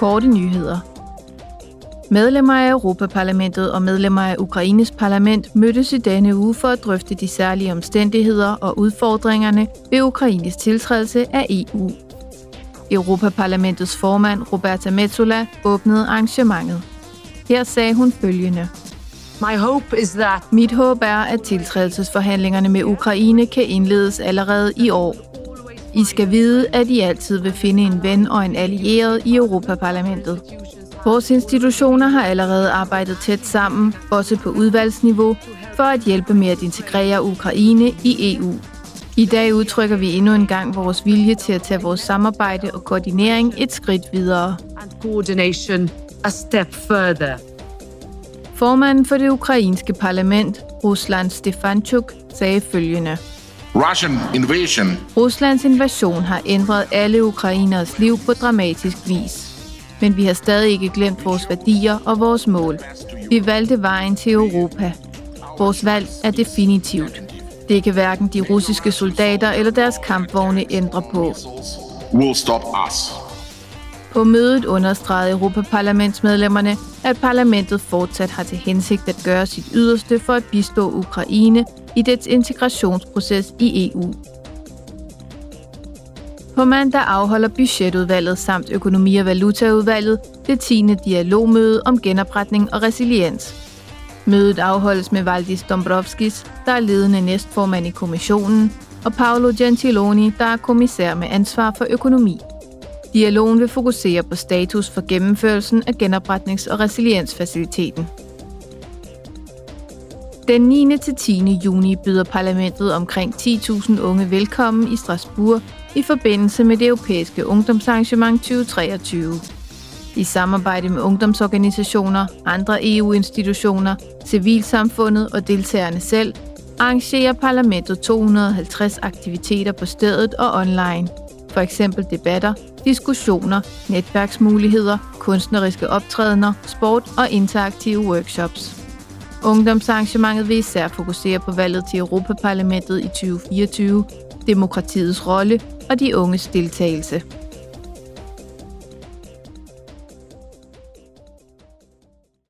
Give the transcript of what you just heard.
korte nyheder. Medlemmer af Europaparlamentet og medlemmer af Ukraines parlament mødtes i denne uge for at drøfte de særlige omstændigheder og udfordringerne ved Ukraines tiltrædelse af EU. Europaparlamentets formand Roberta Metsola åbnede arrangementet. Her sagde hun følgende. My hope is that Mit håb er, at tiltrædelsesforhandlingerne med Ukraine kan indledes allerede i år. I skal vide, at I altid vil finde en ven og en allieret i Europaparlamentet. Vores institutioner har allerede arbejdet tæt sammen, også på udvalgsniveau, for at hjælpe med at integrere Ukraine i EU. I dag udtrykker vi endnu en gang vores vilje til at tage vores samarbejde og koordinering et skridt videre. and coordination a step further. Formanden for det ukrainske parlament, Ruslan Stefanchuk, sagde følgende. Russian invasion Ruslands invasion har ændret alle ukrainers liv på dramatisk vis. Men vi har stadig ikke glemt vores værdier og vores mål. Vi valgte vejen til Europa. Vores valg er definitivt. Det kan hverken de russiske soldater eller deres kampvogne ændre på. will stop us. På mødet understregede Europaparlamentsmedlemmerne, at parlamentet fortsat har til hensigt at gøre sit yderste for at bistå Ukraine i dets integrationsproces i EU. På mandag afholder budgetudvalget samt økonomi- og valutaudvalget det 10. dialogmøde om genopretning og resiliens. Mødet afholdes med Valdis Dombrovskis, der er ledende næstformand i kommissionen, og Paolo Gentiloni, der er kommissær med ansvar for økonomi. Dialogen vil fokusere på status for gennemførelsen af genopretnings- og resiliensfaciliteten. Den 9. til 10. juni byder parlamentet omkring 10.000 unge velkommen i Strasbourg i forbindelse med det europæiske ungdomsarrangement 2023. I samarbejde med ungdomsorganisationer, andre EU-institutioner, civilsamfundet og deltagerne selv, arrangerer parlamentet 250 aktiviteter på stedet og online. For eksempel debatter, diskussioner, netværksmuligheder, kunstneriske optrædener, sport og interaktive workshops. Ungdomsarrangementet vil især fokusere på valget til Europaparlamentet i 2024, demokratiets rolle og de unges deltagelse.